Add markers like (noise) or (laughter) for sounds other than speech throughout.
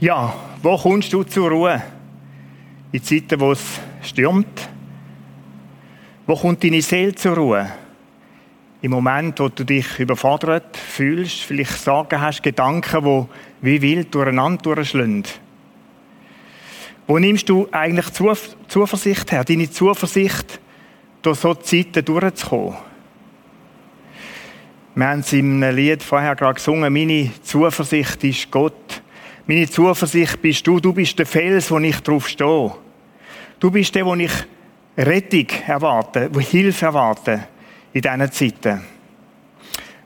Ja, wo kommst du zur Ruhe? In Zeiten, wo es stürmt? Wo kommt deine Seele zur Ruhe? Im Moment, wo du dich überfordert fühlst, vielleicht Sorgen hast, Gedanken, wo wie wild durcheinander durchschlünden. Wo nimmst du eigentlich Zuversicht her? Deine Zuversicht, durch so Zeiten durchzukommen? Wir haben es in einem Lied vorher gerade gesungen, meine Zuversicht ist Gott. Meine Zuversicht bist du. Du bist der Fels, wo ich drauf stehe. Du bist der, wo ich Rettung erwarte, wo Hilfe erwarte in diesen Zeiten.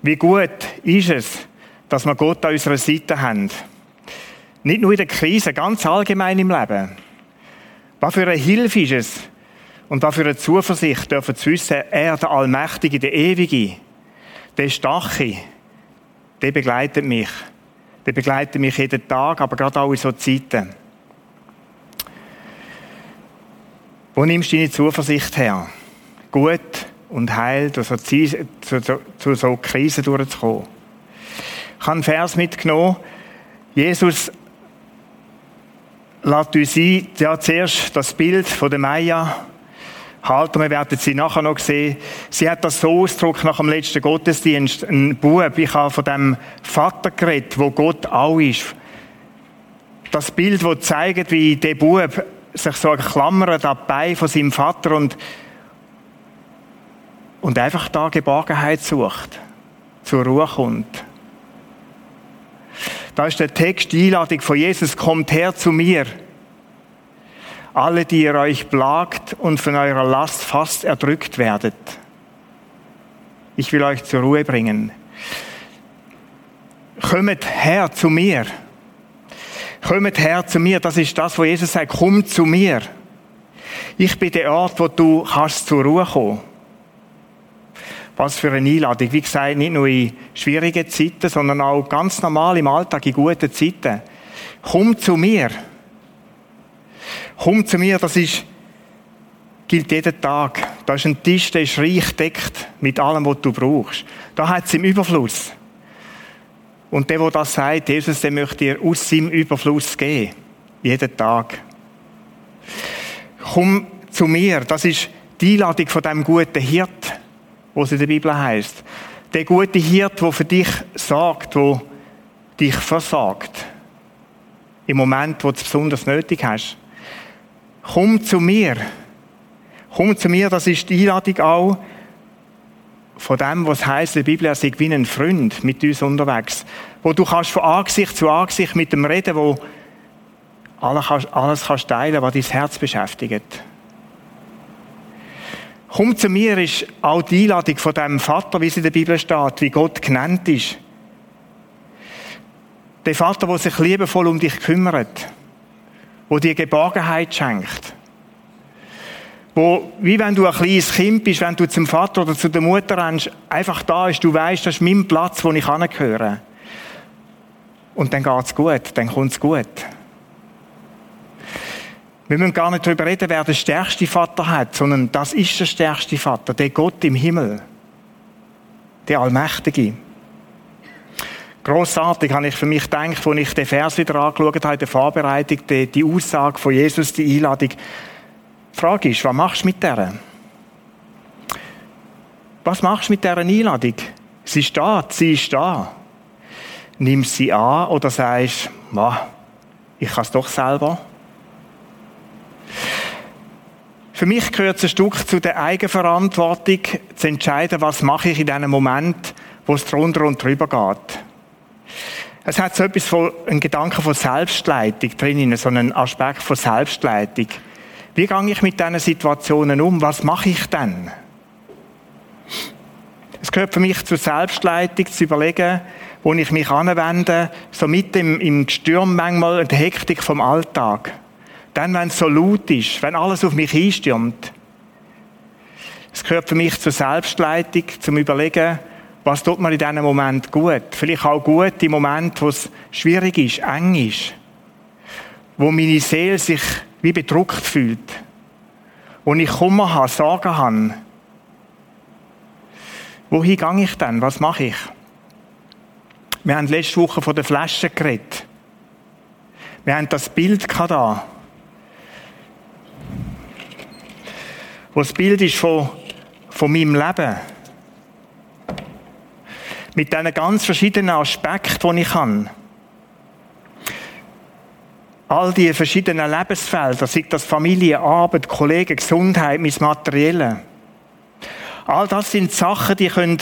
Wie gut ist es, dass wir Gott an unserer Seite haben. Nicht nur in der Krise, ganz allgemein im Leben. Was für eine Hilfe ist es und was für eine Zuversicht dürfen zu wissen, er, der Allmächtige, der Ewige, der Stache, der begleitet mich der begleitet mich jeden Tag, aber gerade auch in so Zeiten. Wo nimmst du deine Zuversicht her? Gut und heil durch so, zu, zu, zu so Krisen durchzukommen. Ich habe einen Vers mitgenommen. Jesus lässt uns ein, ja, zuerst das Bild von der Maya halten. Wir werden sie nachher noch sehen. Sie hat das so ausgedrückt nach dem letzten Gottesdienst. Ein Bub, ich habe von dem Vater geredet, wo Gott auch ist. Das Bild, das zeigt, wie der Bub sich so klammert an Bein von seinem Vater und, und einfach da Geborgenheit sucht, zur Ruhe kommt. Da ist der Text, die Einladung von Jesus, kommt her zu mir alle, die ihr euch plagt und von eurer Last fast erdrückt werdet. Ich will euch zur Ruhe bringen. Kommt her zu mir. Kommt her zu mir. Das ist das, wo Jesus sagt. Komm zu mir. Ich bin der Ort, wo du kannst zur Ruhe kommen. Was für eine Einladung. Wie gesagt, nicht nur in schwierigen Zeiten, sondern auch ganz normal im Alltag, in guten Zeiten. Komm zu mir. Komm zu mir, das ist, gilt jeden Tag. Da ist ein Tisch, der ist reich deckt mit allem, was du brauchst. Da hat es im Überfluss. Und der, der das sagt, Jesus, der möchte dir aus seinem Überfluss geben. Jeden Tag. Komm zu mir. Das ist die Einladung von dem guten Hirt, wo es in der Bibel heißt. Der gute Hirt, der für dich sorgt, der dich versagt. Im Moment, wo du es besonders nötig hast. Komm zu mir. Komm zu mir, das ist die Einladung auch von dem, was heißt in der Bibel, er sei wie ein Freund mit uns unterwegs. Wo du kannst von Angesicht zu Angesicht mit dem reden, wo alles kannst, alles kannst teilen, was dein Herz beschäftigt. Komm zu mir ist auch die Einladung von dem Vater, wie es in der Bibel steht, wie Gott genannt ist. Der Vater, der sich liebevoll um dich kümmert wo dir Geborgenheit schenkt. Wo, wie wenn du ein kleines Kind bist, wenn du zum Vater oder zu der Mutter rennst, einfach da ist, du weißt, das ist mein Platz, wo ich angehöre. Und dann geht's gut, dann kommt's gut. Wir müssen gar nicht darüber reden, wer den stärksten Vater hat, sondern das ist der stärkste Vater, der Gott im Himmel, der Allmächtige. Grossartig habe ich für mich gedacht, als ich den Vers wieder angeschaut habe, in der Vorbereitung, die, die Aussage von Jesus, die Einladung. Die Frage ist, was machst du mit der? Was machst du mit dieser Einladung? Sie ist da, sie ist da. Nimmst sie an oder sagst, ich kann es doch selber? Für mich gehört es ein Stück zu der Eigenverantwortung, zu entscheiden, was mache ich in diesem Moment, wo es drunter und drüber geht. Es hat so etwas von, einen Gedanken von Selbstleitung drin, so einen Aspekt von Selbstleitung. Wie gehe ich mit diesen Situationen um? Was mache ich denn? Es gehört für mich zur Selbstleitung, zu überlegen, wo ich mich anwende, so mit im, im Gestürm manchmal und der Hektik vom Alltag. Dann, wenn es so laut ist, wenn alles auf mich einstürmt. Es gehört für mich zur Selbstleitung, zum Überlegen, was tut mir in diesem Moment gut? Vielleicht auch gut im Moment, wo es schwierig ist, eng ist. Wo meine Seele sich wie bedruckt fühlt. Wo ich Kummer habe, Sorgen habe. Wohin gehe ich denn? Was mache ich? Wir haben letzte Woche von den Flaschen geredet. Wir haben das Bild da. Wo das Bild ist von, von meinem Leben. Mit diesen ganz verschiedenen Aspekten, die ich habe. All die verschiedenen Lebensfelder, sei das Familie, Arbeit, Kollegen, Gesundheit, mein Materielle. All das sind Sachen, die können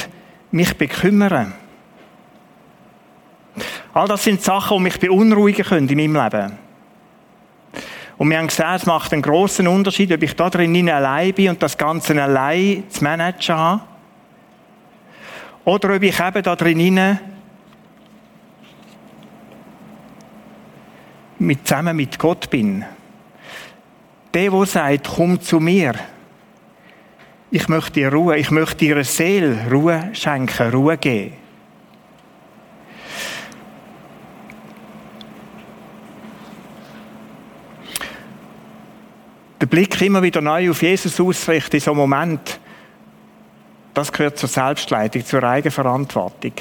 mich bekümmern. All das sind Sachen, die mich beunruhigen können in meinem Leben. Und wir haben gesehen, es macht einen grossen Unterschied, ob ich da drin allein bin und das Ganze allein zu managen habe. Oder ob ich eben da drin mit, zusammen mit Gott bin. Der, der sagt, komm zu mir. Ich möchte dir Ruhe, ich möchte ihrer Seele Ruhe schenken, Ruhe geben. Der Blick immer wieder neu auf Jesus ausrichten in so einem Moment, das gehört zur Selbstleitung, zur Eigenverantwortung.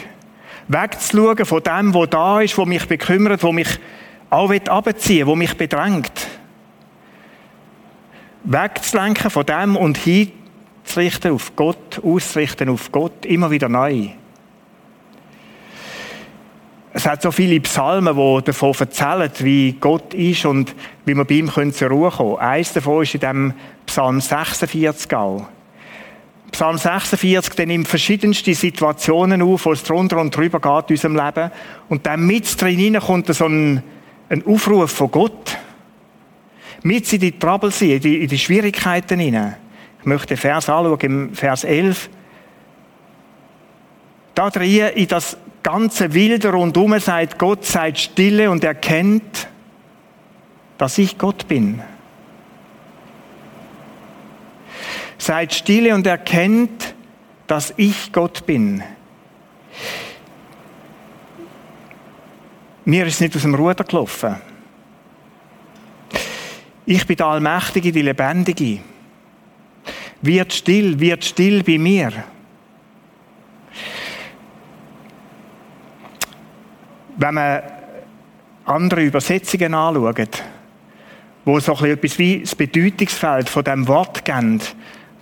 Wegzuschauen von dem, wo da ist, wo mich bekümmert, wo mich auch abziehen wo mich bedrängt. Wegzulenken von dem und hinzurichten auf Gott, ausrichten auf Gott, immer wieder neu. Es hat so viele Psalmen, die davon erzählen, wie Gott ist und wie wir bei ihm zur Ruhe kommen können. Eins davon ist in dem Psalm 46 auch. Psalm 46, der nimmt verschiedenste Situationen auf, wo es drunter und drüber geht in unserem Leben. Und dann mit drin kommt so ein, ein Aufruf von Gott. Mit in die Trouble sein, in die, in die Schwierigkeiten hinein. Ich möchte den Vers anschauen, im Vers 11. Da drin, in das ganze Wilde rundum, sagt Gott, seid stille und erkennt, dass ich Gott bin. Seid stille und erkennt, dass ich Gott bin. Mir ist nicht aus dem Ruder gelaufen. Ich bin der Allmächtige, die Lebendige. Wird still, wird still bei mir. Wenn man andere Übersetzungen anschaut, wo so etwas wie das Bedeutungsfeld von dem Wort geben,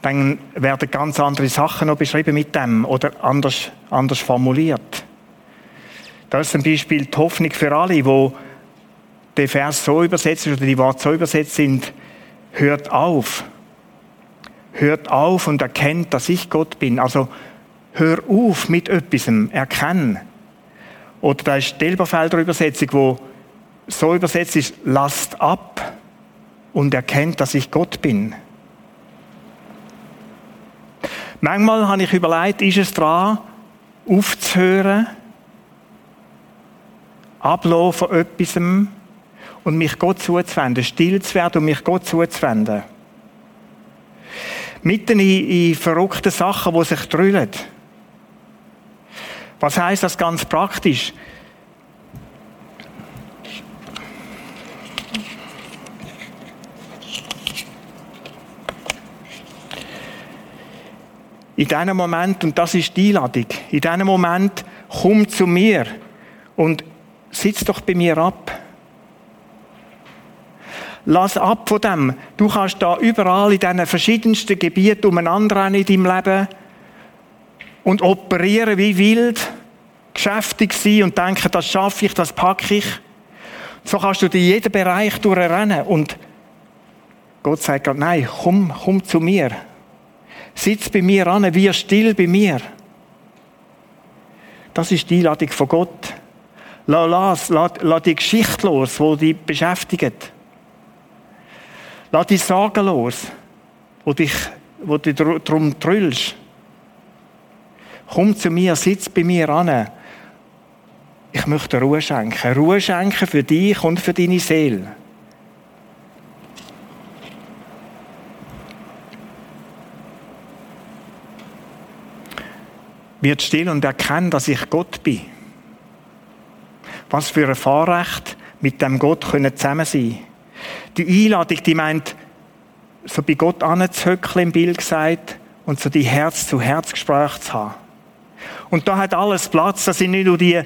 dann werden ganz andere Sachen noch beschrieben mit dem oder anders, anders formuliert. Das ist zum Beispiel die Hoffnung für alle, wo der Vers so übersetzt ist oder die Worte so übersetzt sind, hört auf. Hört auf und erkennt, dass ich Gott bin. Also hör auf mit etwas, erkennen. Oder da ist die Elberfelder Übersetzung, wo so übersetzt ist, lasst ab und erkennt, dass ich Gott bin. Manchmal habe ich überlegt, ist es dran, aufzuhören, ablaufen von etwas und mich Gott zuzuwenden, still zu werden und mich Gott zuzuwenden. Mitten in, in verrückten Sachen, die sich drüllen. Was heißt das ganz praktisch? In diesem Moment, und das ist die Einladung, in diesem Moment, komm zu mir und sitz doch bei mir ab. Lass ab von dem. Du kannst da überall in diesen verschiedensten Gebieten umeinander in deinem Leben und operieren wie wild, geschäftig sein und denken, das schaffe ich, das packe ich. So kannst du in jeden Bereich durchrennen und Gott sagt nein, komm, komm zu mir. Sitz bei mir an, wir still bei mir. Das ist die Einladung von Gott. Lass, lass, lass die Geschichte los, die dich beschäftigt. Lass die Sorgen los, wo dich, wo dich darum trüllst. Komm zu mir, sitz bei mir an. Ich möchte Ruhe schenken. Ruhe schenken für dich und für deine Seele. Wird still und erkennt, dass ich Gott bin. Was für ein Fahrrecht, mit dem Gott können zusammen sein. Die Einladung, die meint, so bei Gott anzuhöckeln, im Bild gesagt, und so die Herz-zu-Herz-Gespräche zu haben. Und da hat alles Platz, das sind nicht nur die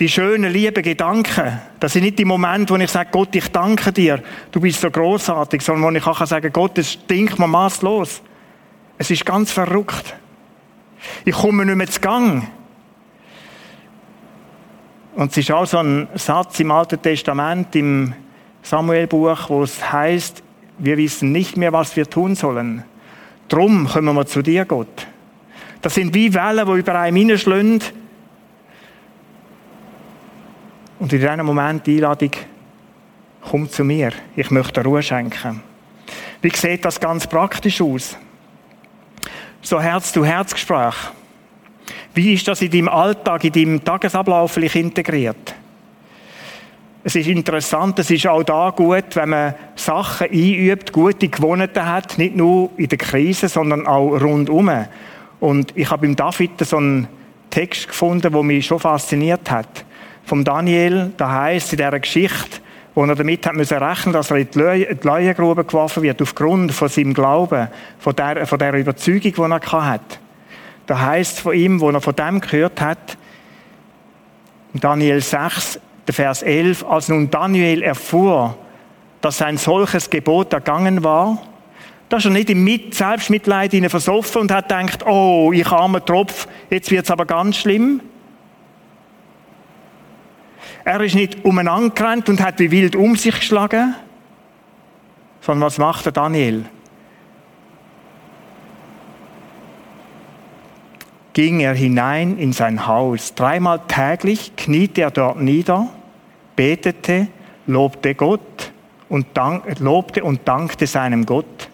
Die schönen, lieben Gedanken. Das sind nicht die Momente, wo ich sage, Gott, ich danke dir, du bist so großartig, sondern wo ich auch sagen kann, Gott, es stinkt mir maßlos. Es ist ganz verrückt. Ich komme nicht mehr zu Gang. Und es ist auch so ein Satz im Alten Testament, im Samuelbuch, wo es heißt, wir wissen nicht mehr, was wir tun sollen. Drum kommen wir zu dir, Gott. Das sind wie Wellen, die über einem hineinschlagen. Und in diesem Moment die Einladung, komm zu mir, ich möchte Ruhe schenken. Wie sieht das ganz praktisch aus? So Herz-zu-Herz-Gespräch. Wie ist das in deinem Alltag, in deinem Tagesablauf integriert? Es ist interessant, es ist auch da gut, wenn man Sachen einübt, gute Gewohnheiten hat, nicht nur in der Krise, sondern auch rundum. Und ich habe im David so einen Text gefunden, der mich schon fasziniert hat. Vom Daniel, da heißt in dieser Geschichte, wo er damit hat müssen rechnen, dass er in die Leuengrube geworfen wird, aufgrund von seinem Glauben, von der, von der Überzeugung, die er hat. Da heißt von ihm, wo er von dem gehört hat, Daniel 6, der Vers 11, als nun Daniel erfuhr, dass ein solches Gebot ergangen war, da ist er nicht im Mit Selbstmitleid versoffen und hat gedacht, oh, ich armer Tropf, jetzt wird es aber ganz schlimm. Er ist nicht umeinander gerannt und hat wie wild um sich geschlagen, sondern was macht der Daniel? Ging er hinein in sein Haus. Dreimal täglich kniete er dort nieder, betete, lobte Gott und dank, lobte und dankte seinem Gott.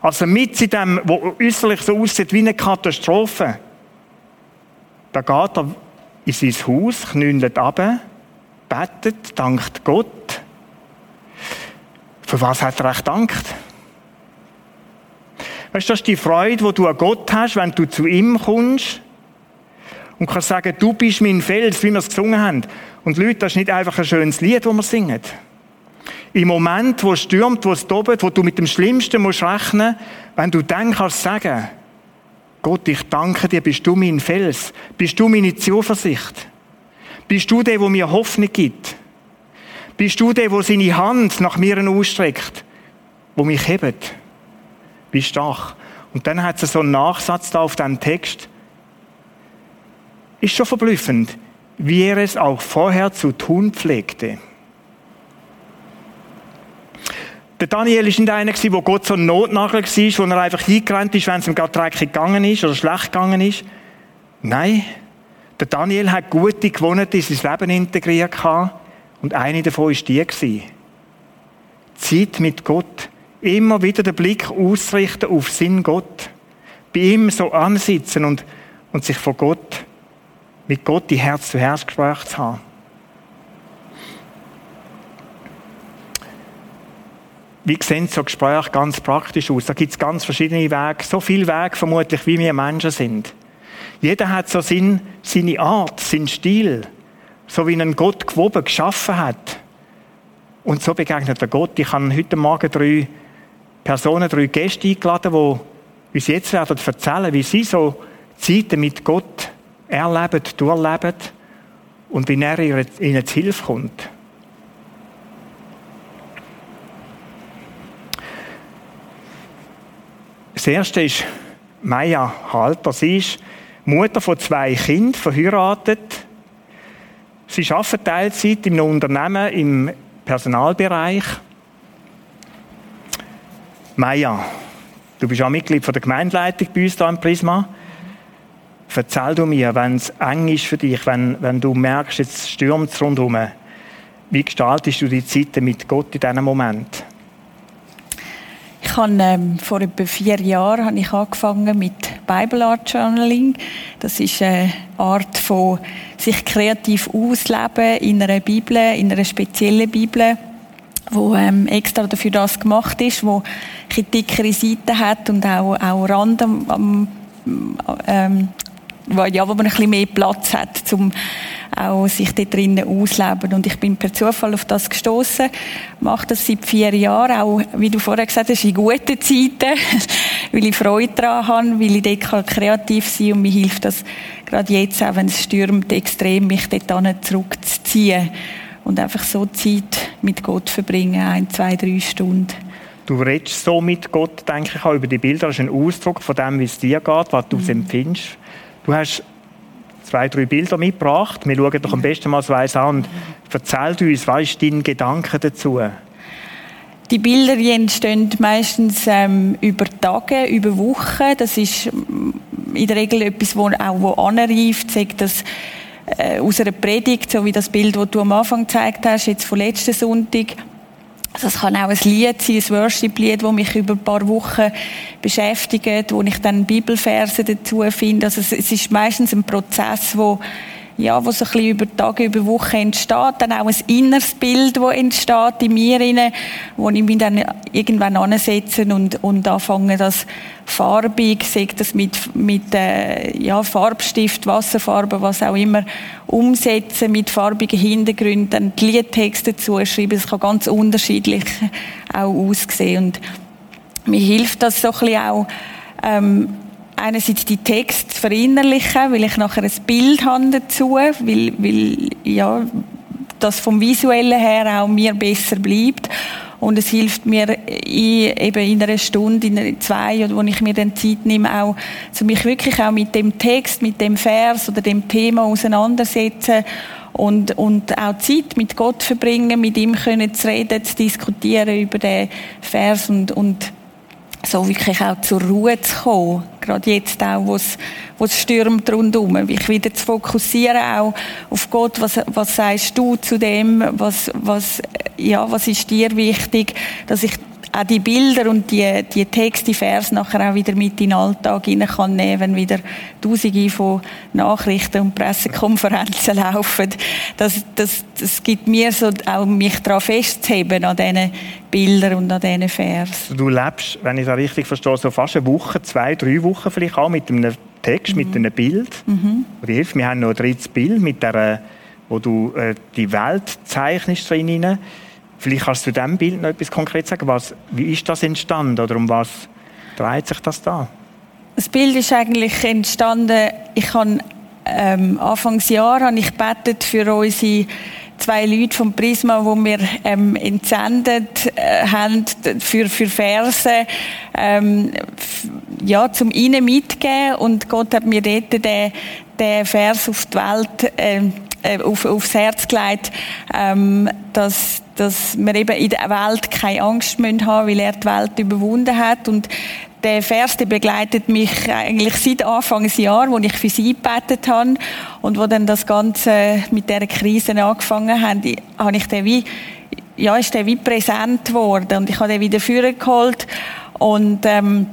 Also mit in dem, wo äußerlich so aussieht wie eine Katastrophe, da geht er in sein Haus, knüllt ab, betet, dankt Gott. Für was hat er echt dankt? Weißt du, das ist die Freude, die du an Gott hast, wenn du zu ihm kommst und kannst sagen, du bist mein Fels, wie wir es gesungen haben. Und Leute, das ist nicht einfach ein schönes Lied, das wir singen. Im Moment, wo es stürmt, wo es tobt, wo du mit dem Schlimmsten musst rechnen, wenn du dann kannst sagen, Gott, ich danke dir, bist du mein Fels, bist du meine Zuversicht, bist du der, wo mir Hoffnung gibt, bist du der, wo seine Hand nach mir ausstreckt, wo mich hebt, bist stark. Und dann hat es so einen Nachsatz da auf dem Text, ist schon verblüffend, wie er es auch vorher zu tun pflegte. Der Daniel war nicht einer, wo Gott so ein Notnagel war, wo er einfach hingerannt ist, wenn es ihm gerade dreckig gegangen ist oder schlecht gegangen ist. Nein, der Daniel hat gute Gewohnheiten in sein Leben integriert und eine davon war die. Zeit mit Gott. Immer wieder den Blick ausrichten auf Sinn Gott. Bei ihm so ansitzen und, und sich vor Gott, mit Gott die Herz-zu-Herz-Gespräche zu haben. Wie sehen so Gespräche ganz praktisch aus? Da gibt es ganz verschiedene Wege, so viele Wege vermutlich, wie wir Menschen sind. Jeder hat so seine, seine Art, seinen Stil, so wie ein Gott gewoben, geschaffen hat. Und so begegnet er Gott. Ich habe heute Morgen drei Personen, drei Gäste eingeladen, die uns jetzt werden erzählen, wie sie so Zeiten mit Gott erleben, durchleben und wie er ihnen zu Hilfe kommt. Das erste ist Maya Halter. Sie ist Mutter von zwei Kindern, verheiratet. Sie arbeitet Teilzeit in einem Unternehmen im Personalbereich. Maya, du bist auch Mitglied der Gemeindeleitung bei uns hier im Prisma. Erzähl du mir, wenn es eng ist für dich, wenn, wenn du merkst, jetzt stürmt es rundherum, wie gestaltest du die Zeit mit Gott in diesem Moment? Ich habe ähm, vor etwa vier Jahren habe ich angefangen mit Bible Art Journaling. Das ist eine Art von sich kreativ ausleben in einer Bibel, in einer speziellen Bibel, wo ähm, extra dafür das gemacht ist, wo ein dickere Seiten hat und auch, auch Rand am, am ähm, ja, wo man ein bisschen mehr Platz hat, um auch sich dort drinnen ausleben. Und ich bin per Zufall auf das gestoßen, mache das seit vier Jahren, auch, wie du vorher gesagt hast, in guten Zeiten, (laughs) weil ich Freude daran habe, weil ich dort kreativ sein kann und mir hilft das gerade jetzt, auch wenn es stürmt, extrem, mich dort zurückzuziehen und einfach so Zeit mit Gott verbringen, ein, zwei, drei Stunden. Du redest so mit Gott, denke ich, auch über die Bilder. Das ist ein Ausdruck von dem, wie es dir geht, was du mhm. empfindest. Du hast zwei, drei Bilder mitgebracht. Wir schauen doch am besten mal so an. Erzähl uns, was ist dein Gedanke dazu? Die Bilder die entstehen meistens ähm, über Tage, über Wochen. Das ist in der Regel etwas, wo auch wo anreift, sagt das äh, aus einer Predigt, so wie das Bild, das du am Anfang gezeigt hast, jetzt von letzten Sonntag das kann auch ein Lied sein, ein Worship-Lied, das mich über ein paar Wochen beschäftigt, wo ich dann Bibelverse dazu finde. Also es ist meistens ein Prozess, wo ja, wo so ein bisschen über Tage, über Wochen entsteht. Dann auch ein inneres Bild, das entsteht in mir, wo ich mich dann irgendwann ansetze und, und anfange, das farbig, sehe das mit, mit äh, ja, Farbstift, Wasserfarbe, was auch immer, umsetzen mit farbigen Hintergründen, dann die Liedtexte dazu schreiben. Das kann ganz unterschiedlich (laughs) auch aussehen. Und mir hilft das so ein bisschen auch, ähm, einerseits die Texte verinnerlichen, weil ich nachher ein Bild habe dazu, weil, weil ja, das vom Visuellen her auch mir besser bleibt. Und es hilft mir in, eben in einer Stunde, in einer, zwei, wo ich mir dann Zeit nehme, auch, zu mich wirklich auch mit dem Text, mit dem Vers oder dem Thema auseinandersetzen und, und auch Zeit mit Gott verbringen, mit ihm können zu reden, zu diskutieren über den Vers und, und so wirklich auch zur Ruhe zu kommen. Gerade jetzt auch, wo es, wo es stürmt rundherum. Mich wieder zu fokussieren auch auf Gott. Was, was sagst du zu dem? Was, was, ja, was ist dir wichtig? Dass ich auch die Bilder und die, die Texte, die Vers nachher auch wieder mit in den Alltag hinein kann nehmen, wenn wieder Tausende von Nachrichten und Pressekonferenzen (laughs) laufen. Das, das, das gibt mir so auch mich daran festzuheben, an diesen Bildern und an diesen Vers. Du lebst, wenn ich das richtig verstehe, so fast eine Woche, zwei, drei Wochen vielleicht auch mit einem Text, mhm. mit einem Bild. Mhm. Wir haben noch ein drittes Bild, mit der, wo du äh, die Welt zeichnest drin. Vielleicht kannst du zu diesem Bild noch etwas konkret sagen. Was, wie ist das entstanden oder um was dreht sich das da? Das Bild ist eigentlich entstanden, ich habe ähm, Anfangsjahr habe ich betet für unsere zwei Leute vom Prisma, wo wir ähm, entsendet äh, haben für für Verse, ähm, ja zum ihnen mitgeben und Gott hat mir dort den, den Vers auf die Welt ähm, äh, auf, aufs Herz gelegt, ähm, dass dass wir eben in der Welt keine Angst haben müssen weil er die Welt überwunden hat. Und der Vers der begleitet mich eigentlich seit Anfang des Jahres, wo ich für sie gebetet habe. Und wo dann das Ganze mit der Krise angefangen hat, habe ich den wie, ja, ist der wie präsent geworden. Und ich habe den wieder vorgeholt und ähm,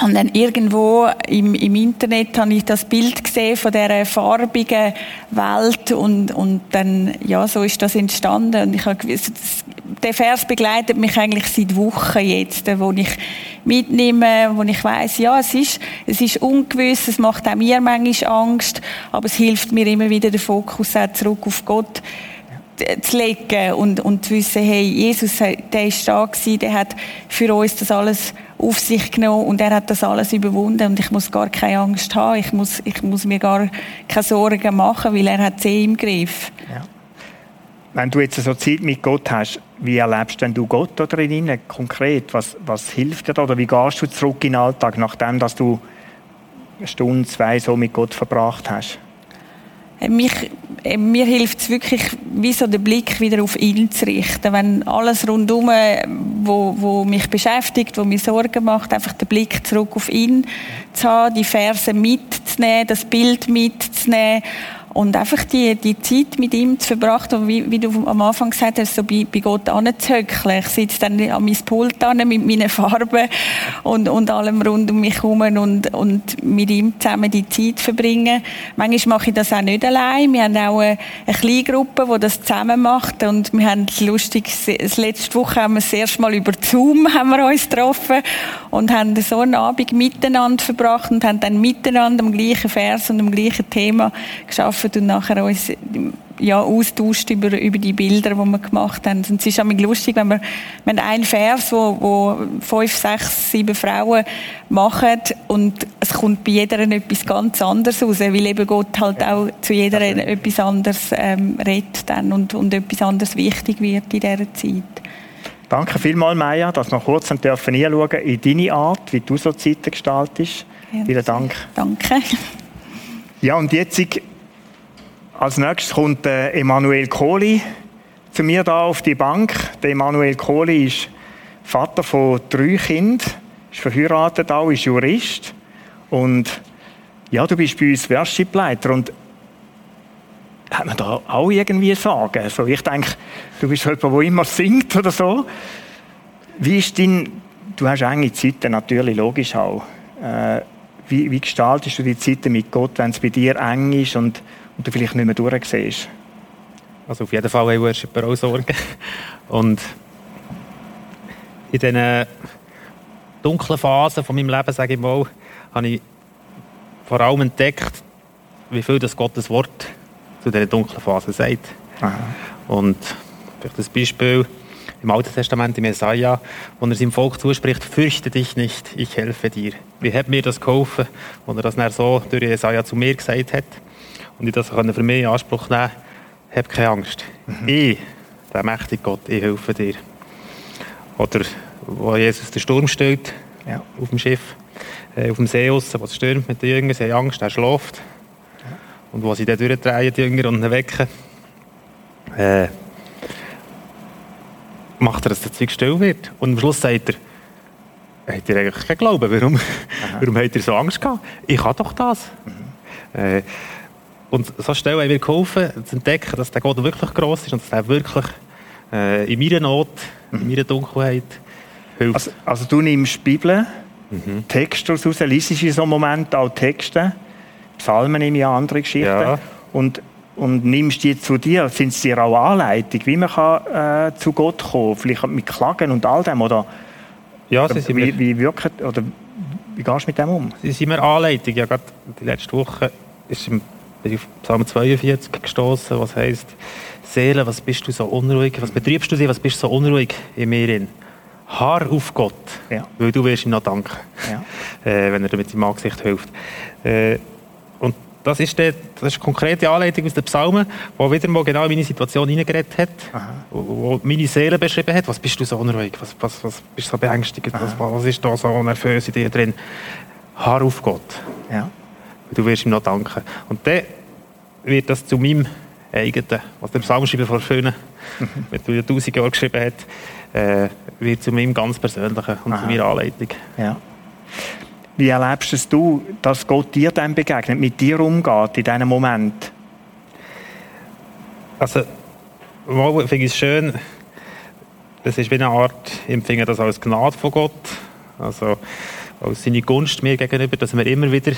und dann irgendwo im, im Internet habe ich das Bild gesehen von der farbigen Welt und, und dann, ja, so ist das entstanden. Und ich habe gewusst, der Vers begleitet mich eigentlich seit Wochen jetzt, wo ich mitnehme, wo ich weiß, ja, es ist, es ist ungewiss, es macht auch mir manchmal Angst, aber es hilft mir immer wieder, den Fokus auch zurück auf Gott zu legen und, und zu wissen, hey, Jesus, der ist da gewesen, der hat für uns das alles auf sich genommen und er hat das alles überwunden und ich muss gar keine Angst haben, ich muss, ich muss mir gar keine Sorgen machen, weil er hat sie im Griff. Ja. Wenn du jetzt so Zeit mit Gott hast, wie erlebst denn du Gott da drinnen konkret? Was, was hilft dir da oder wie gehst du zurück in den Alltag, nachdem dass du eine Stunde, zwei so mit Gott verbracht hast? Äh, mich, äh, mir hilft es wirklich, wie so den Blick wieder auf ihn zu richten. Wenn alles rundum, äh, wo, wo mich beschäftigt, wo mir Sorgen macht, einfach den Blick zurück auf ihn zu haben, die Verse mitzunehmen, das Bild mitzunehmen und einfach die, die Zeit mit ihm zu verbracht, wie, wie du am Anfang gesagt hast, so bei, bei Gott anzuhöckeln. Ich sitze dann an meinem Pult an mit meinen Farben und, und allem rund um mich herum und, und mit ihm zusammen die Zeit verbringen. Manchmal mache ich das auch nicht allein. Wir haben auch eine, eine kleine Gruppe, die das zusammen macht und wir haben lustig, letzte Woche haben wir das erste Mal über Zoom haben wir uns getroffen und haben so einen Abend miteinander verbracht und haben dann miteinander am gleichen Vers und am gleichen Thema geschafft und nachher uns ja, austauscht über, über die Bilder, die wir gemacht haben. Und es ist auch lustig, wenn wir, wir haben einen Vers, wo, wo fünf, sechs, sieben Frauen machen und es kommt bei jeder etwas ganz anderes raus, weil eben Gott halt auch zu jeder etwas anderes ähm, redet dann und, und etwas anderes wichtig wird in dieser Zeit. Danke vielmals, Maya, dass wir noch kurz dürfen in deine Art, wie du so Zeiten gestaltest. Ja, Vielen Dank. Danke. Ja, und jetzt als nächstes kommt äh, Emanuel Kohli zu mir da auf die Bank. Der Emanuel Kohli ist Vater von drei Kindern, ist verheiratet auch, ist Jurist. Und ja, du bist bei uns Worshipleiter und hat man da auch irgendwie sagen? Also ich denke, du bist jemand, der immer singt oder so. Wie ist dein, du hast enge Zeiten natürlich, logisch auch. Äh, wie, wie gestaltest du die Zeiten mit Gott, wenn es bei dir eng ist und und du vielleicht nicht mehr durchsiehst? Also auf jeden Fall haben Worshipper auch Sorgen. Und in diesen dunklen Phasen von meinem Leben, sage ich mal, habe ich vor allem entdeckt, wie viel das Gottes Wort zu diesen dunklen Phasen sagt. Aha. Und vielleicht das Beispiel im Alten Testament, im Jesaja, wo er seinem Volk zuspricht, fürchte dich nicht, ich helfe dir. Wie hat mir das geholfen, wo er das dann so durch Jesaja zu mir gesagt hat und ich das für mich in Anspruch nehmen hab keine Angst. Mhm. Ich, der mächtige Gott, ich helfe dir. Oder wo Jesus den Sturm stellt, ja. auf dem Schiff, äh, auf dem See raus, wo es stürmt mit den Jüngern, sie haben Angst, er schläft. Und wo sie dann durchdrehen, die Jünger, und ihn wecken, äh, macht er, dass der Zeug still wird. Und am Schluss sagt er, habt ihr eigentlich keinen Glauben? Warum, warum habt ihr so Angst gehabt? Ich habe doch das. Mhm. Äh, und so schnell haben wir geholfen, zu entdecken, dass der Gott wirklich gross ist und dass er wirklich äh, in meiner Not, in meiner Dunkelheit hilft. Also, also du nimmst die Bibel, mhm. Texte raus, liest in so einem Moment auch Texte, Psalmen nehme ich an, andere Geschichten, ja. und, und nimmst die zu dir. Sind sie dir auch Anleitung, wie man kann, äh, zu Gott kommen kann? Vielleicht mit Klagen und all dem? Oder, ja, sie sind wie, wie, wirkt, oder wie gehst du mit dem um? Sie sind mir Anleitung. Ja, gerade die letzte Woche ist im bin auf Psalm 42 gestoßen, was heißt Seele, was bist du so unruhig? Was betriebst du sie? Was bist du so unruhig in mir? In? Haar auf Gott, ja. weil du wirst ihm noch danken, ja. äh, wenn er dir mit seinem Angesicht hilft. Äh, das ist, die, das ist eine konkrete Anleitung aus den Psalmen, wo wieder mal genau in meine Situation hineingeredet hat, wo, wo, meine Seele beschrieben hat. Was bist du so unruhig? Was, was, was bist du so beängstigt? Was, was, ist da so nervös in dir drin? Haar auf Gott. Ja du wirst ihm noch danken. Und dann wird das zu meinem eigenen, was der Psalmschreiber vor schönen, (laughs) mit mhm. tausend Jahren geschrieben hat, äh, wird zu meinem ganz persönlichen und Aha. zu meiner Anleitung. Ja. Wie erlebst es du, dass Gott dir dann begegnet, mit dir umgeht in diesem Moment? Also, mal finde ich es schön, es ist wie eine Art, ich empfinde das als Gnade von Gott. Also, als seine Gunst mir gegenüber, dass er immer wieder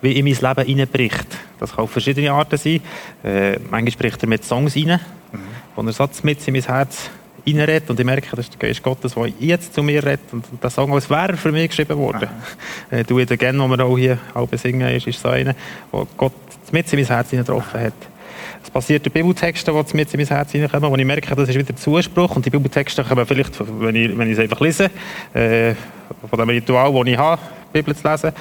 wie in mein Leben hineinbricht. Das kann auf verschiedene Arten sein. Äh, manchmal spricht er mit Songs rein, mhm. wo er Satz mit in mein Herz reinredet und ich merke, das ist der Geist Gottes, der jetzt zu mir redet und der Song als wäre für mich geschrieben worden. Äh, «Du wieder gern», wo wir auch hier halb singen, ist, ist so einer, wo Gott mit in mein Herz getroffen hat. Es passiert durch Bibeltexte, die mit in mein Herz hineinkommen, wo ich merke, das ist wieder Zuspruch und die Bibeltexte kommen vielleicht, wenn ich, wenn ich es einfach lese, äh, von dem Ritual, das ich habe, die Bibel zu lesen.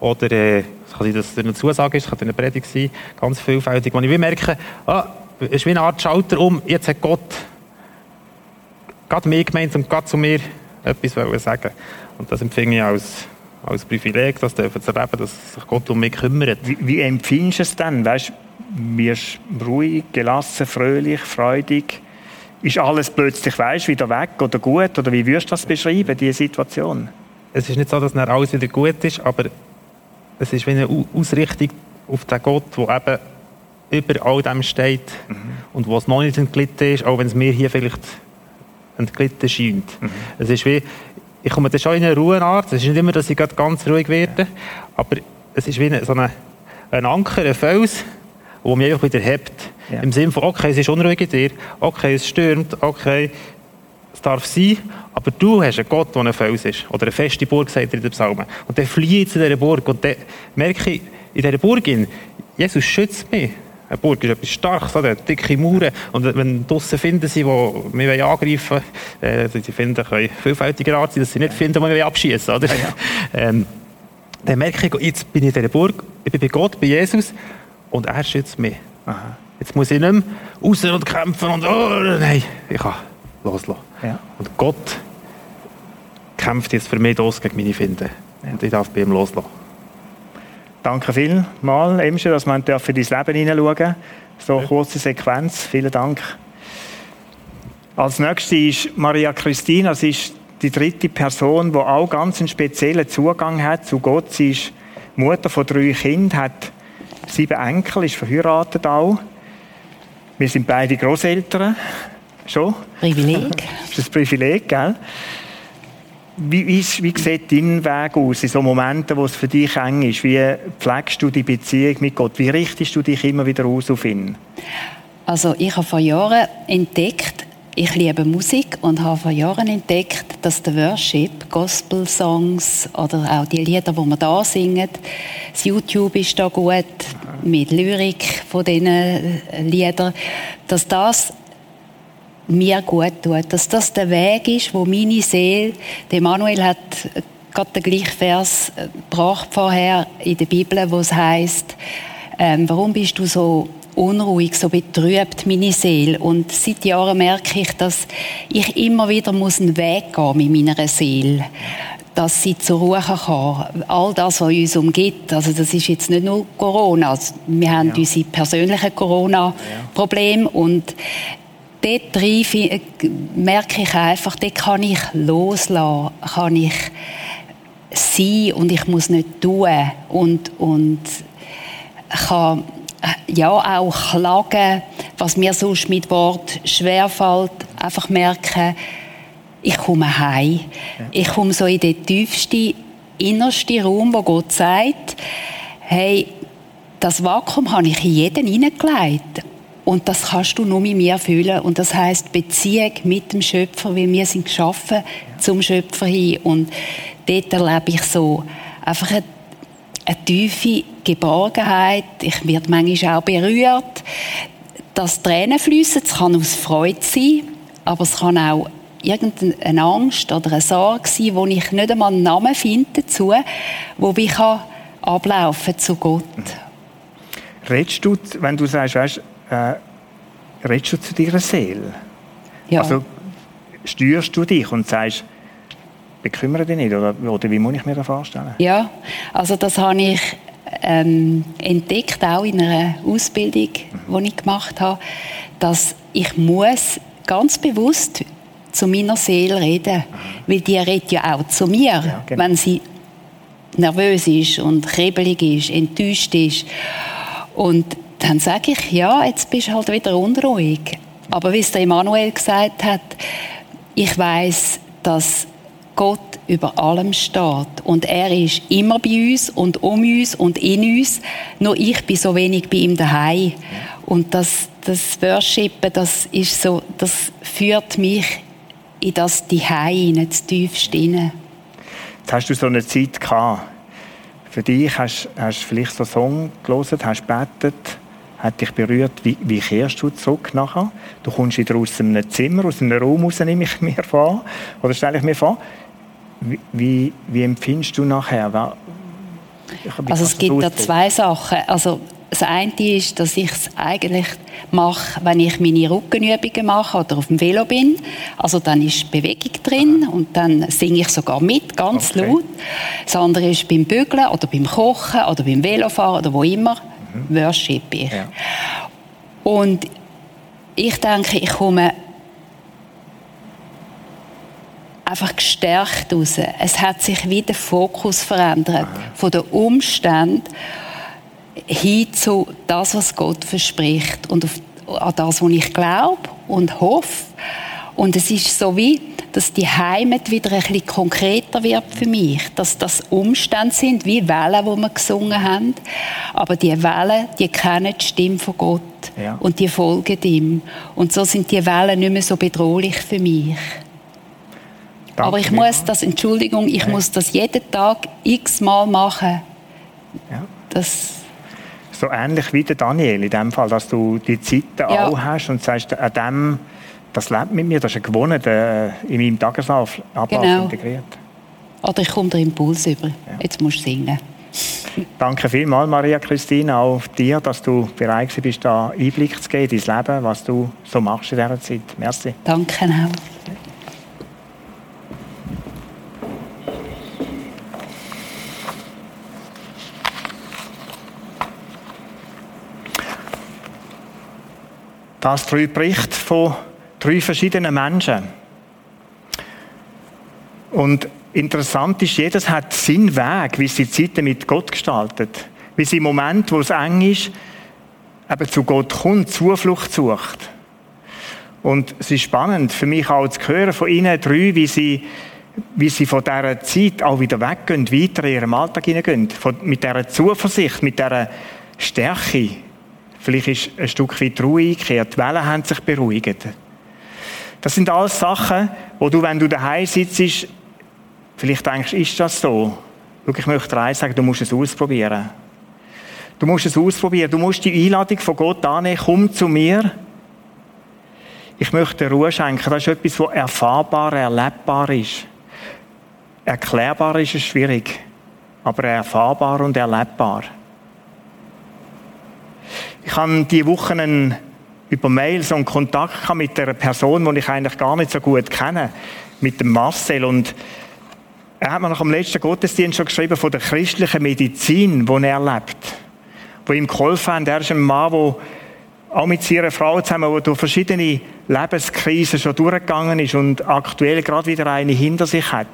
Oder äh, es kann sein, dass es eine Zusage ist, es kann eine Predigt sein, ganz vielfältig, wo ich merke, ah, es ist wie eine Art Schalter um, jetzt hat Gott gerade mir gemeint und gerade zu mir etwas sagen Und das empfinde ich als, als Privileg, das zu erleben, dass sich Gott um mich kümmert. Wie, wie empfindest du es dann? Weißt, wirst ruhig, gelassen, fröhlich, freudig? ist alles plötzlich weißt, wieder weg oder gut? Oder wie würdest du das beschreiben, diese Situation? Es ist nicht so, dass dann alles wieder gut ist, aber es ist wie eine Ausrichtung auf den Gott, der eben über all dem steht mhm. und was noch nicht entglitten ist, auch wenn es mir hier vielleicht entglitten scheint. Mhm. Es ist wie, ich komme dann schon in eine Ruheart, es ist nicht immer, dass ich ganz ruhig werde, aber es ist wie eine, so eine, ein Anker, ein Fels, der mich einfach wieder hebt. Ja. Im Sinne von, okay, es ist unruhig in dir, okay, es stürmt, okay, es darf sein, aber du hast einen Gott, der ein Fels ist. Oder eine feste Burg, sagt er in den Psalmen. Und dann fliehe ich zu dieser Burg und dann merke ich, in dieser Burg, Jesus schützt mich. Eine Burg ist etwas Starkes, oder? dicke Mauern. Und wenn draussen finden sie, die mich angreifen wollen, äh, sie finden, können vielfältiger Art sein, dass sie nicht finden, die mich abschießen oder? Ja, ja. (laughs) Ähm, dann merke ich, jetzt bin ich in dieser Burg, ich bin bei Gott, bei Jesus, und er schützt mich. Aha. Jetzt muss ich nicht mehr raus und kämpfen und oh, nein, ich kann loslassen. Ja. Und Gott kämpft jetzt für mich los gegen meine Finden. Und ich darf bei ihm loslassen. Danke vielmals, Emsche, dass wir in dein Leben hineinschauen So eine kurze Sequenz. Vielen Dank. Als nächste ist Maria Christina. Sie ist die dritte Person, die auch ganz einen speziellen Zugang hat zu Gott. Sie ist Mutter von drei Kindern, hat sieben Enkel, ist verheiratet auch. Wir sind beide Großeltern. Schon? Privileg. (laughs) Das ist ein Privileg, gell? Wie, wie, wie sieht dein Weg aus in so Momenten, wo es für dich eng ist? Wie pflegst du die Beziehung mit Gott? Wie richtest du dich immer wieder aus auf ihn? Also ich habe vor Jahren entdeckt, ich liebe Musik und habe vor Jahren entdeckt, dass der Worship, Gospel-Songs oder auch die Lieder, die wir da singen, das YouTube ist da gut mit Lyrik von diesen Liedern, dass das mir gut tut, dass das der Weg ist, wo meine Seele, der Manuel hat gerade den gleichen Vers gebracht vorher in der Bibel, wo es heißt, ähm, warum bist du so unruhig, so betrübt meine Seele. Und seit Jahren merke ich, dass ich immer wieder muss einen Weg gehen mit meiner Seele dass sie zur Ruhe kann. All das, was uns umgibt, also das ist jetzt nicht nur Corona. Also wir haben ja. unsere persönlichen Corona-Probleme und dort reife, merke ich einfach, dort kann ich loslassen, kann ich sein und ich muss nicht tun und, und kann ja auch klagen, was mir sonst mit Wort schwerfällt, einfach merken, ich komme heim. Ich komme so in den tiefsten, innersten Raum, wo Gott sagt, hey, das Vakuum habe ich in jeden hineingelegt. Und das kannst du nur mit mir fühlen. Und das heißt Beziehung mit dem Schöpfer, weil wir sind geschaffen zum Schöpfer hin. Und dort erlebe ich so einfach eine, eine tiefe Geborgenheit. Ich werde manchmal auch berührt. dass Tränen fließen, es kann aus Freude sein, aber es kann auch irgendeine Angst oder eine Sorge sein, wo ich nicht einmal einen Namen finde dazu, wo ich ablaufen zu Gott. Redest du, wenn du sagst, weißt, äh, redest du zu deiner Seele? Ja. Also steuerst du dich und sagst, bekümmere dich nicht, oder, oder wie muss ich mir das vorstellen? Ja, also das habe ich ähm, entdeckt, auch in einer Ausbildung, mhm. die ich gemacht habe, dass ich muss ganz bewusst zu meiner Seele reden. Weil die redet ja auch zu mir, ja, genau. wenn sie nervös ist und kribbelig ist, enttäuscht ist. Und dann sage ich, ja, jetzt bist du halt wieder unruhig. Aber wie es der Emanuel gesagt hat, ich weiß, dass Gott über allem steht. Und er ist immer bei uns und um uns und in uns. Nur ich bin so wenig bei ihm daheim. Und das, das Worshipen, das ist so, das führt mich in das die hinein, das tiefste hinein. Jetzt hast du so eine Zeit gehabt. Für dich hast du vielleicht so einen Song gelesen, hast gebetet, hat dich berührt. Wie, wie kehrst du zurück nachher? Du kommst wieder aus einem Zimmer, aus einem Raum raus, nehme ich mir vor. Oder stelle ich mir vor. Wie, wie, wie empfindest du nachher? Also es gibt da zwei Sachen. Also das eine ist, dass ich es eigentlich mache, wenn ich meine Rückenübungen mache oder auf dem Velo bin. Also dann ist Bewegung drin und dann singe ich sogar mit, ganz okay. laut. Das andere ist beim Bügeln oder beim Kochen oder beim Velofahren oder wo immer, mhm. worship ich. Ja. Und ich denke, ich komme einfach gestärkt raus. Es hat sich wieder der Fokus verändert Aha. von den Umständen hin zu das, was Gott verspricht und auf, an das, was ich glaube und hoffe. Und es ist so wie, dass die Heimat wieder ein bisschen konkreter wird für mich, dass das Umstände sind, wie Wellen, wo wir gesungen haben, aber die Wellen, die kennen die Stimme von Gott ja. und die folgen ihm. Und so sind die Wellen nicht mehr so bedrohlich für mich. Danke Aber ich muss das, Entschuldigung, ich ja. muss das jeden Tag x-mal machen. Ja. Das so ähnlich wie der Daniel in dem Fall, dass du die Zeiten ja. auch hast und sagst, an dem, das lebt mit mir, das ist gewonnen, in meinem Tagesablauf genau. integriert. Oder ich komme den Impuls über. Ja. Jetzt musst du singen. (laughs) Danke vielmals, Maria Christine, auch dir, dass du bereit bist, da Einblick zu geben in dein Leben, was du so machst in dieser Zeit. Merci. Danke auch. Das drei Berichte von drei verschiedenen Menschen. Und interessant ist, jedes hat seinen Weg, wie sie die Zeit mit Gott gestaltet. Wie sie im Moment, wo es eng ist, eben zu Gott kommt, Zuflucht sucht. Und es ist spannend für mich auch zu hören von Ihnen drei, wie sie, wie sie von dieser Zeit auch wieder weggehen, weiter in ihrem Alltag hineingehen. mit dieser Zuversicht, mit dieser Stärke, Vielleicht ist ein Stück weit Ruhe eingekehrt. Die Wellen haben sich beruhigt. Das sind alles Sachen, wo du, wenn du daheim sitzt, vielleicht denkst, ist das so? Schau, ich möchte dir eins sagen, du musst es ausprobieren. Du musst es ausprobieren. Du musst die Einladung von Gott annehmen. Komm zu mir. Ich möchte Ruhe schenken. Das ist etwas, was erfahrbar, erlebbar ist. Erklärbar ist es schwierig, aber erfahrbar und erlebbar. Ich habe diese Wochen über Mail so einen Kontakt mit einer Person, die ich eigentlich gar nicht so gut kenne, mit dem Marcel. Und er hat mir nach dem letzten Gottesdienst schon geschrieben von der christlichen Medizin, die er lebt, wo ihm geholfen hat. Er ist ein Mann, der auch mit seiner Frau zusammen, der durch verschiedene Lebenskrisen schon durchgegangen ist und aktuell gerade wieder eine hinter sich hat.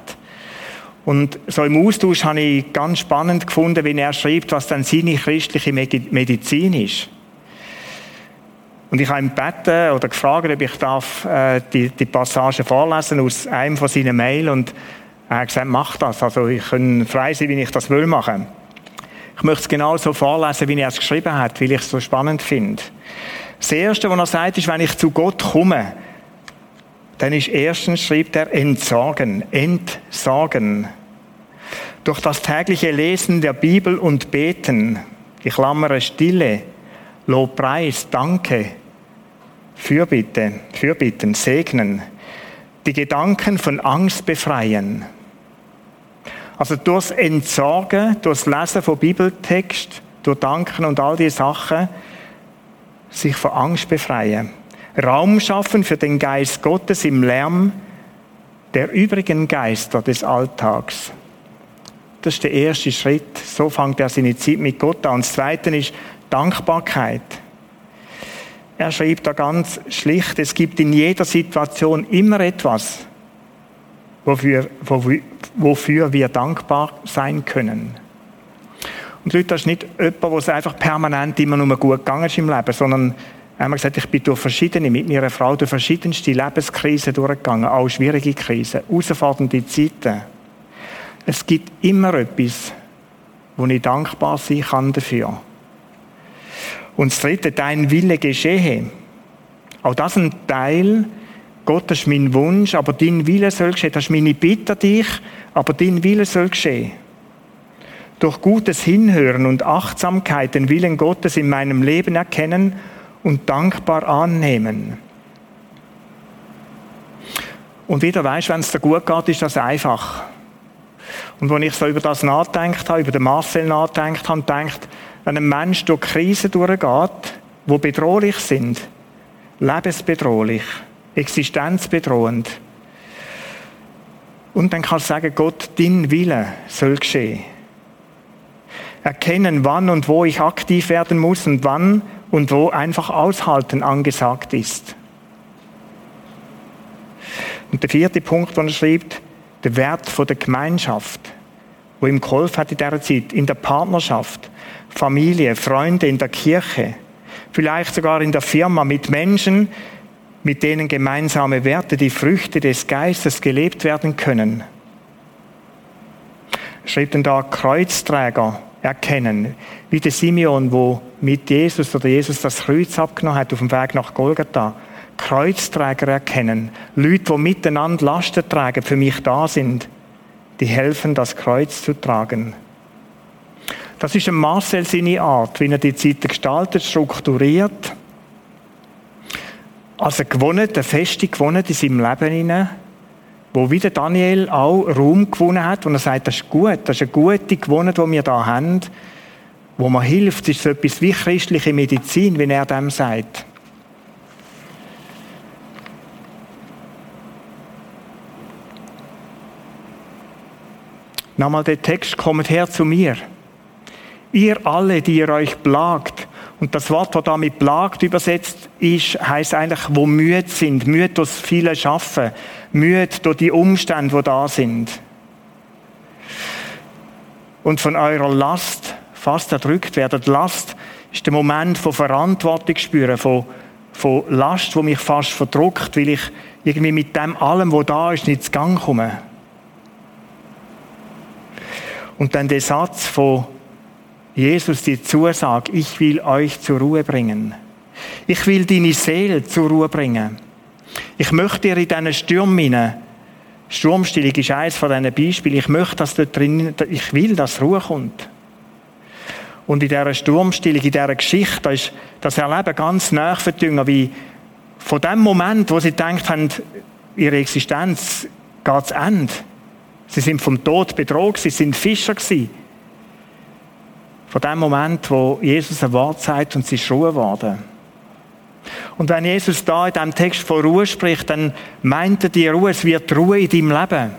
Und so im Austausch habe ich ganz spannend gefunden, wie er schreibt, was dann seine christliche Medizin ist. Und ich habe ihn gebeten oder gefragt, ob ich darf, äh, die, die Passage vorlesen aus einem von seinen Mail und er hat gesagt, mach das. Also ich kann frei sein, wie ich das will machen. Ich möchte es genau so vorlesen, wie er es geschrieben hat, weil ich es so spannend finde. Das Erste, was er sagt, ist, wenn ich zu Gott komme, dann ist erstens, schreibt er, entsorgen, entsorgen. Durch das tägliche Lesen der Bibel und Beten, die Klammer Stille, Lobpreis, Danke, Fürbitte, Fürbitten, segnen, die Gedanken von Angst befreien. Also durchs Entsorgen, durchs Lesen von Bibeltext, durch Danken und all diese Sachen, sich von Angst befreien. Raum schaffen für den Geist Gottes im Lärm der übrigen Geister des Alltags. Das ist der erste Schritt. So fängt er seine Zeit mit Gott an. Und das zweite ist Dankbarkeit. Er schreibt da ganz schlicht, es gibt in jeder Situation immer etwas, wofür, wofür wir dankbar sein können. Und Leute, das ist nicht jemand, wo es einfach permanent immer nur gut gegangen ist im Leben, sondern er hat gesagt, ich bin durch verschiedene, mit meiner Frau durch verschiedenste Lebenskrisen durchgegangen, auch schwierige Krisen, herausfordernde Zeiten. Es gibt immer etwas, wo ich dankbar sein kann dafür. Und das dritte, dein Wille geschehe. Auch das ist ein Teil, Gott, das ist mein Wunsch, aber dein Wille soll geschehen. Das ist meine Bitte an dich, aber dein Wille soll geschehen. Durch gutes Hinhören und Achtsamkeit den Willen Gottes in meinem Leben erkennen und dankbar annehmen. Und wieder weißt, wenn es dir gut geht, ist das einfach. Und wenn ich so über das nachdenkt habe, über den Marcel nachdenkt habe denkt, wenn ein Mensch durch Krisen durchgeht, die bedrohlich sind, lebensbedrohlich, existenzbedrohend, und dann kannst du sagen, Gott, dein Wille soll geschehen. Erkennen, wann und wo ich aktiv werden muss und wann und wo einfach aushalten angesagt ist. Und der vierte Punkt, den er schreibt, der Wert der Gemeinschaft, wo ihm geholfen hat in dieser Zeit, in der Partnerschaft, Familie, Freunde in der Kirche, vielleicht sogar in der Firma mit Menschen, mit denen gemeinsame Werte, die Früchte des Geistes gelebt werden können. Schreibt denn da Kreuzträger erkennen, wie der Simeon, wo mit Jesus oder Jesus das Kreuz abgenommen hat auf dem Weg nach Golgatha. Kreuzträger erkennen. Leute, die miteinander Lasten tragen, für mich da sind. Die helfen, das Kreuz zu tragen. Das ist Marcel seine Art, wie er die Zeit gestaltet, strukturiert. Also gewonnen, eine Feste gewonnen in seinem Leben hinein, wo wieder Daniel auch Raum gewonnen hat, und er sagt, das ist gut, das ist eine gute gewonnen, die wir da haben, wo man hilft, das ist so etwas wie christliche Medizin, wie er dem sagt. Nochmal der Text, kommt her zu mir. Ihr alle, die ihr euch plagt. Und das Wort, das da mit plagt übersetzt ist, heißt eigentlich, wo müde sind. Müde durch viele Schaffen. Müde durch die Umstände, die da sind. Und von eurer Last fast erdrückt werden. Last ist der Moment von Verantwortung spüren, von, von Last, wo mich fast verdruckt, weil ich irgendwie mit dem allem, wo da ist, nicht zu Gang komme. Und dann der Satz von Jesus, die Zusage, ich will euch zur Ruhe bringen. Ich will deine Seele zur Ruhe bringen. Ich möchte dir in diesen Stürmen, Sturmstillung ist eines von diesen Beispielen, ich möchte, dass dort drin, ich will, dass Ruhe kommt. Und in dieser Sturmstillung, in dieser Geschichte, da ist das Erleben ganz nah wie von dem Moment, wo sie gedacht haben, ihre Existenz geht zu Ende, Sie sind vom Tod bedroht, sie sind Fischer gewesen. Von dem Moment, wo Jesus ein Wort sagt und sie ist Ruhe geworden. Und wenn Jesus da in diesem Text von Ruhe spricht, dann meint er die Ruhe, es wird Ruhe in deinem Leben.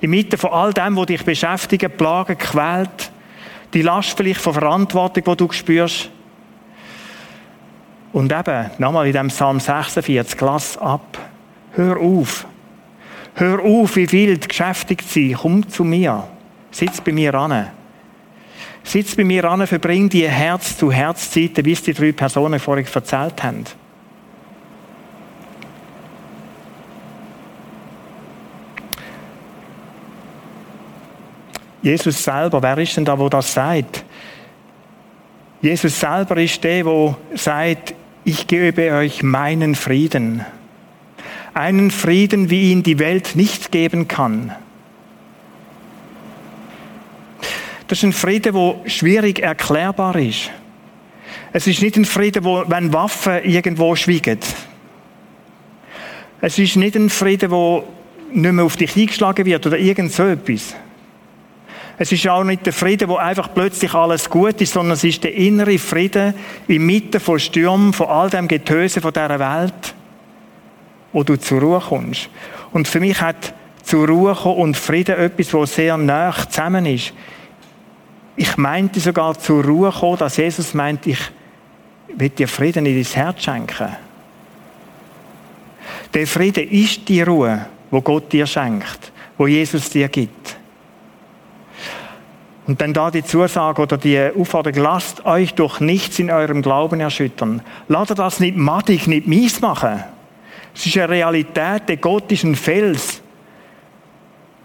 Inmitten von all dem, was dich beschäftigt, plagen, quält, die Last vielleicht von Verantwortung, die du spürst. Und eben, nochmal in dem Psalm 46, lass ab, hör auf, Hör auf, wie wild geschäftigt sein. Komm zu mir. Sitz bei mir an. Sitz bei mir an, verbring die Herz-zu-Herz-Zeiten, wie es die drei Personen vorhin erzählt haben. Jesus selber, wer ist denn da, wo das sagt? Jesus selber ist der, wo sagt, ich gebe euch meinen Frieden einen Frieden, wie ihn die Welt nicht geben kann. Das ist ein Friede, wo schwierig erklärbar ist. Es ist nicht ein Friede, wo, wenn Waffen irgendwo schwiegen. Es ist nicht ein Friede, wo nicht mehr auf dich eingeschlagen wird oder irgend so etwas. Es ist auch nicht der Friede, wo einfach plötzlich alles gut ist, sondern es ist der innere Friede inmitten von Stürmen, von all dem Getöse von dieser Welt wo du zur Ruhe kommst. Und für mich hat zur Ruhe kommen und Frieden etwas, was sehr nah zusammen ist. Ich meinte sogar zur Ruhe kommen, dass Jesus meint, ich will dir Frieden in dein Herz schenken. Der Friede ist die Ruhe, wo Gott dir schenkt, wo Jesus dir gibt. Und dann da die Zusage oder die Aufforderung, lasst euch durch nichts in eurem Glauben erschüttern. Lasst das nicht mattig, nicht mies machen. Es ist eine Realität, der Gott ist ein Fels.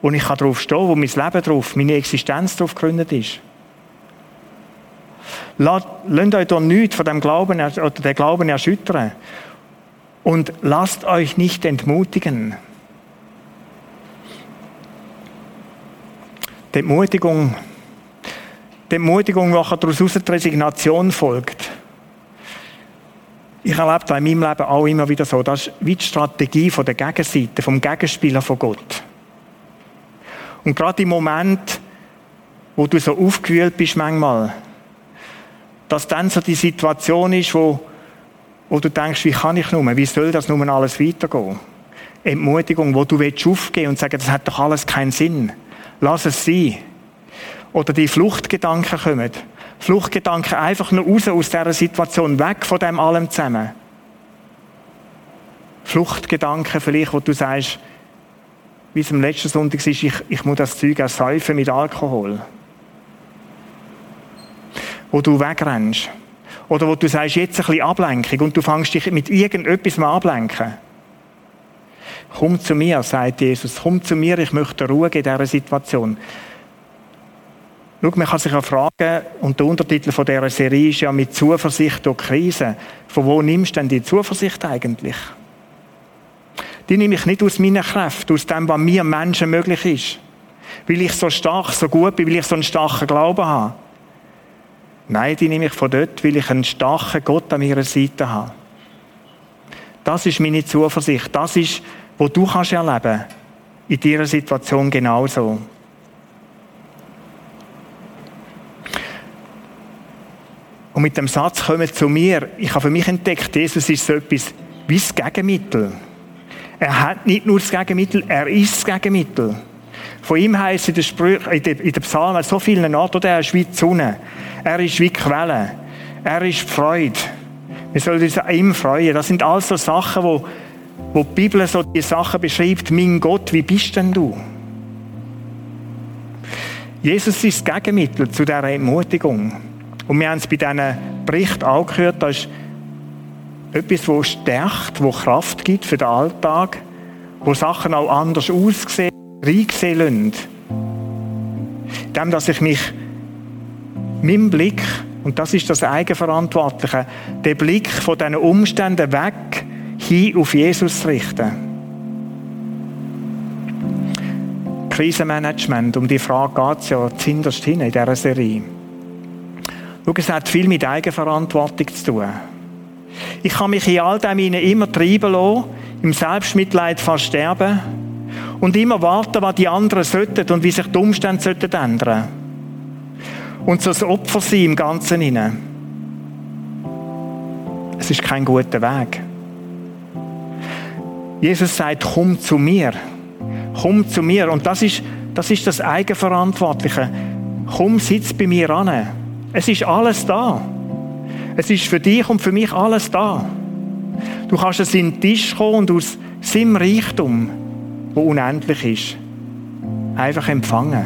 Und ich kann darauf stehen, wo mein Leben drauf, meine Existenz darauf gegründet ist. Lasst euch da nichts von dem Glauben, oder der Glauben erschüttern. Und lasst euch nicht entmutigen. Die Entmutigung, die Entmutigung, die daraus die Resignation folgt. Ich erlebe da in meinem Leben auch immer wieder so, das ist wie die Strategie von der Gegenseite, vom Gegenspieler von Gott. Und gerade im Moment, wo du so aufgewühlt bist manchmal, dass dann so die Situation ist, wo, wo du denkst, wie kann ich nur, wie soll das nun alles weitergehen? Entmutigung, wo du willst aufgehen und sagen, das hat doch alles keinen Sinn. Lass es sein. Oder die Fluchtgedanken kommen. Fluchtgedanken einfach nur raus aus dieser Situation, weg von dem allem zusammen. Fluchtgedanken vielleicht, wo du sagst, wie es am letzten Sonntag ist, ich, ich muss das Zeug ersäufen mit Alkohol. Wo du wegrennst. Oder wo du sagst, jetzt ein bisschen Ablenkung und du fängst dich mit irgendetwas mal ablenken. Komm zu mir, sagt Jesus, komm zu mir, ich möchte Ruhe in dieser Situation. Schau, man kann sich ja fragen, und der Untertitel von dieser Serie ist ja mit Zuversicht durch Krise. Von wo nimmst du denn die Zuversicht eigentlich? Die nehme ich nicht aus meiner Kraft, aus dem, was mir Menschen möglich ist. Weil ich so stark, so gut bin, weil ich so einen starken Glauben habe. Nein, die nehme ich von dort, weil ich einen starken Gott an meiner Seite habe. Das ist meine Zuversicht. Das ist, was du kannst erleben. In dieser Situation genauso. Und mit dem Satz kommen zu mir. Ich habe für mich entdeckt, Jesus ist so etwas wie das Gegenmittel. Er hat nicht nur das Gegenmittel, er ist das Gegenmittel. Von ihm heisst Sprüch, in den, Psalmen so vielen Orten, er ist wie die Sonne. Er ist wie die Quelle. Er ist die Freude. Wir sollen uns an ihm freuen. Das sind alles so Sachen, wo, wo die Bibel so die Sachen beschreibt. Mein Gott, wie bist denn du? Jesus ist das Gegenmittel zu dieser Ermutigung. Und wir haben es bei diesen Bericht auch gehört, das ist etwas, das stärkt, das Kraft gibt für den Alltag, wo Sachen auch anders aussehen, reinsehen lassen. Dem, dass ich mich meinem Blick, und das ist das Eigenverantwortliche, den Blick von diesen Umständen weg hin auf Jesus richten. Krisenmanagement, um die Frage geht es ja zinderst hin in dieser Serie. Schau, es hat viel mit Eigenverantwortung zu tun. Ich kann mich in all dem immer treiben lassen, im Selbstmitleid versterben und immer warten, was die anderen sollten und wie sich die Umstände sollten ändern. Und so das Opfer sein im Ganzen hinein. Es ist kein guter Weg. Jesus sagt, komm zu mir. Komm zu mir. Und das ist das, ist das Eigenverantwortliche. Komm, sitz bei mir an. Es ist alles da. Es ist für dich und für mich alles da. Du kannst es in den Tisch kommen und aus seinem Reichtum, wo unendlich ist, einfach empfangen.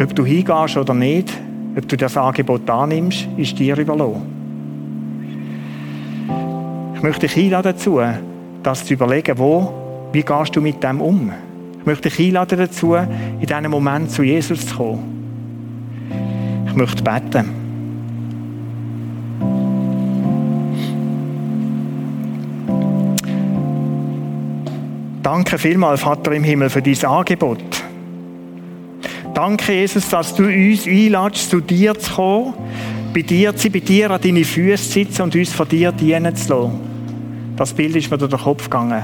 Ob du hingehst oder nicht, ob du das Angebot annimmst, ist dir überlassen. Ich möchte dich einladen dazu, das zu überlegen, wo, wie gehst du mit dem um? Ich möchte dich einladen dazu, in diesem Moment zu Jesus zu kommen möchte beten. Danke vielmals, Vater im Himmel, für dieses Angebot. Danke, Jesus, dass du uns einladest, zu dir zu kommen, bei dir zu sein, bei dir an deine Füße zu sitzen und uns von dir dienen zu lassen. Das Bild ist mir durch den Kopf gegangen.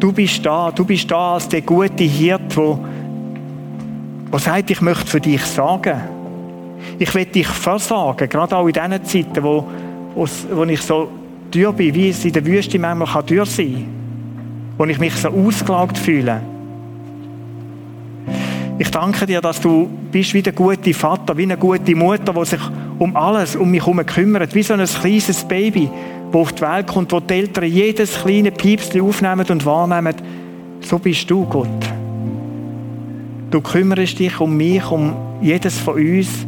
Du bist da, du bist da als der gute Hirt, der der sagt, ich möchte für dich sagen. Ich will dich versagen, gerade auch in diesen Zeiten, wo, wo ich so dürr bin, wie es in der Wüste manchmal kann dürr sein kann. Wo ich mich so ausgelaugt fühle. Ich danke dir, dass du bist wie der gute Vater, wie eine gute Mutter, die sich um alles um mich herum kümmert, wie so ein kleines Baby, das auf die Welt kommt, wo die Eltern jedes kleine Piepschen aufnehmen und wahrnehmen. So bist du, Gott. Du kümmerst dich um mich, um jedes von uns.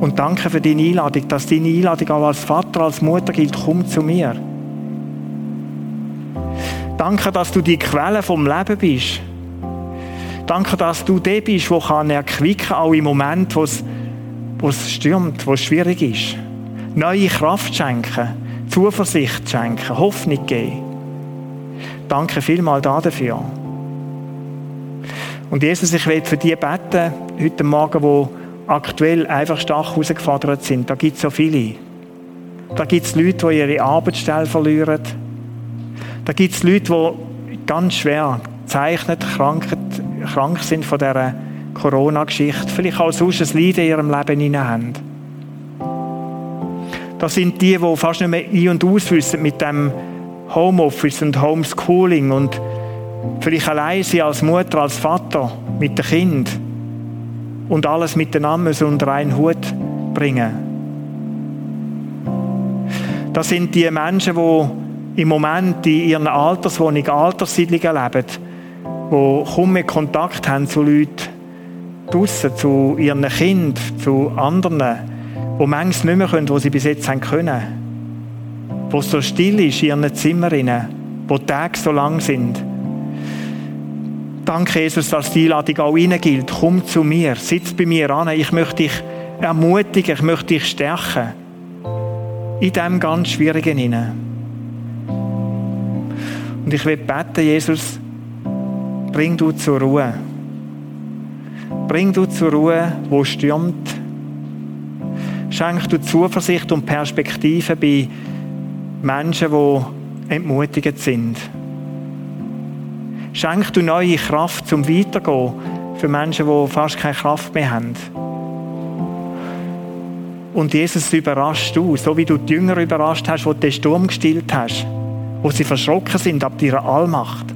Und danke für deine Einladung, dass deine Einladung auch als Vater, als Mutter gilt. Komm zu mir. Danke, dass du die Quelle vom Leben bist. Danke, dass du der bist, der kann erquicken, auch im Moment, wo es, stürmt, wo es schwierig ist. Neue Kraft schenken, Zuversicht schenken, Hoffnung geben. Danke vielmal dafür. Und Jesus, ich will für die beten, heute Morgen, wo aktuell einfach stark herausgefordert sind. Da gibt es so viele. Da gibt es Leute, die ihre Arbeitsstelle verlieren. Da gibt es Leute, die ganz schwer zeichnet, krank, krank sind von dieser Corona-Geschichte. Vielleicht auch sonst ein Leid in ihrem Leben haben. Das sind die, die fast nicht mehr ein- und auswissen mit dem Homeoffice und Homeschooling und Vielleicht allein sein als Mutter, als Vater mit dem Kind und alles miteinander unter einen Hut bringen. Das sind die Menschen, die im Moment in ihren Alterswohnungen, Alterssiedlungen leben, die kaum mehr Kontakt haben zu Leuten draussen, zu ihren Kindern, zu anderen, die manchmal nicht mehr können, wo sie bis jetzt haben können. Wo es so still ist in ihren Zimmern, wo die Tage so lang sind. Danke, Jesus, dass die Einladung auch Ihnen gilt. Komm zu mir, sitz bei mir an. Ich möchte dich ermutigen, ich möchte dich stärken. In diesem ganz Schwierigen hinein. Und ich will beten, Jesus, bring du zur Ruhe. Bring du zur Ruhe, wo stürmt. Schenk du Zuversicht und Perspektive bei Menschen, die entmutigend sind. Schenk du neue Kraft zum Weitergehen für Menschen, die fast keine Kraft mehr haben. Und Jesus überrascht du, so wie du die Jünger überrascht hast, wo du den Sturm gestillt hast, wo sie verschrocken sind ab deiner Allmacht.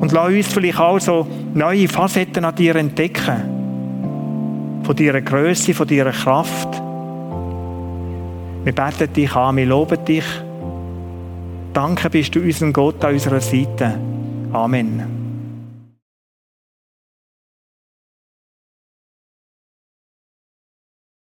Und lass uns vielleicht auch so neue Facetten an dir entdecken. Von deiner Größe, von deiner Kraft. Wir beten dich an, wir loben dich. Danke bist du unserem Gott an unserer Seite. Amen.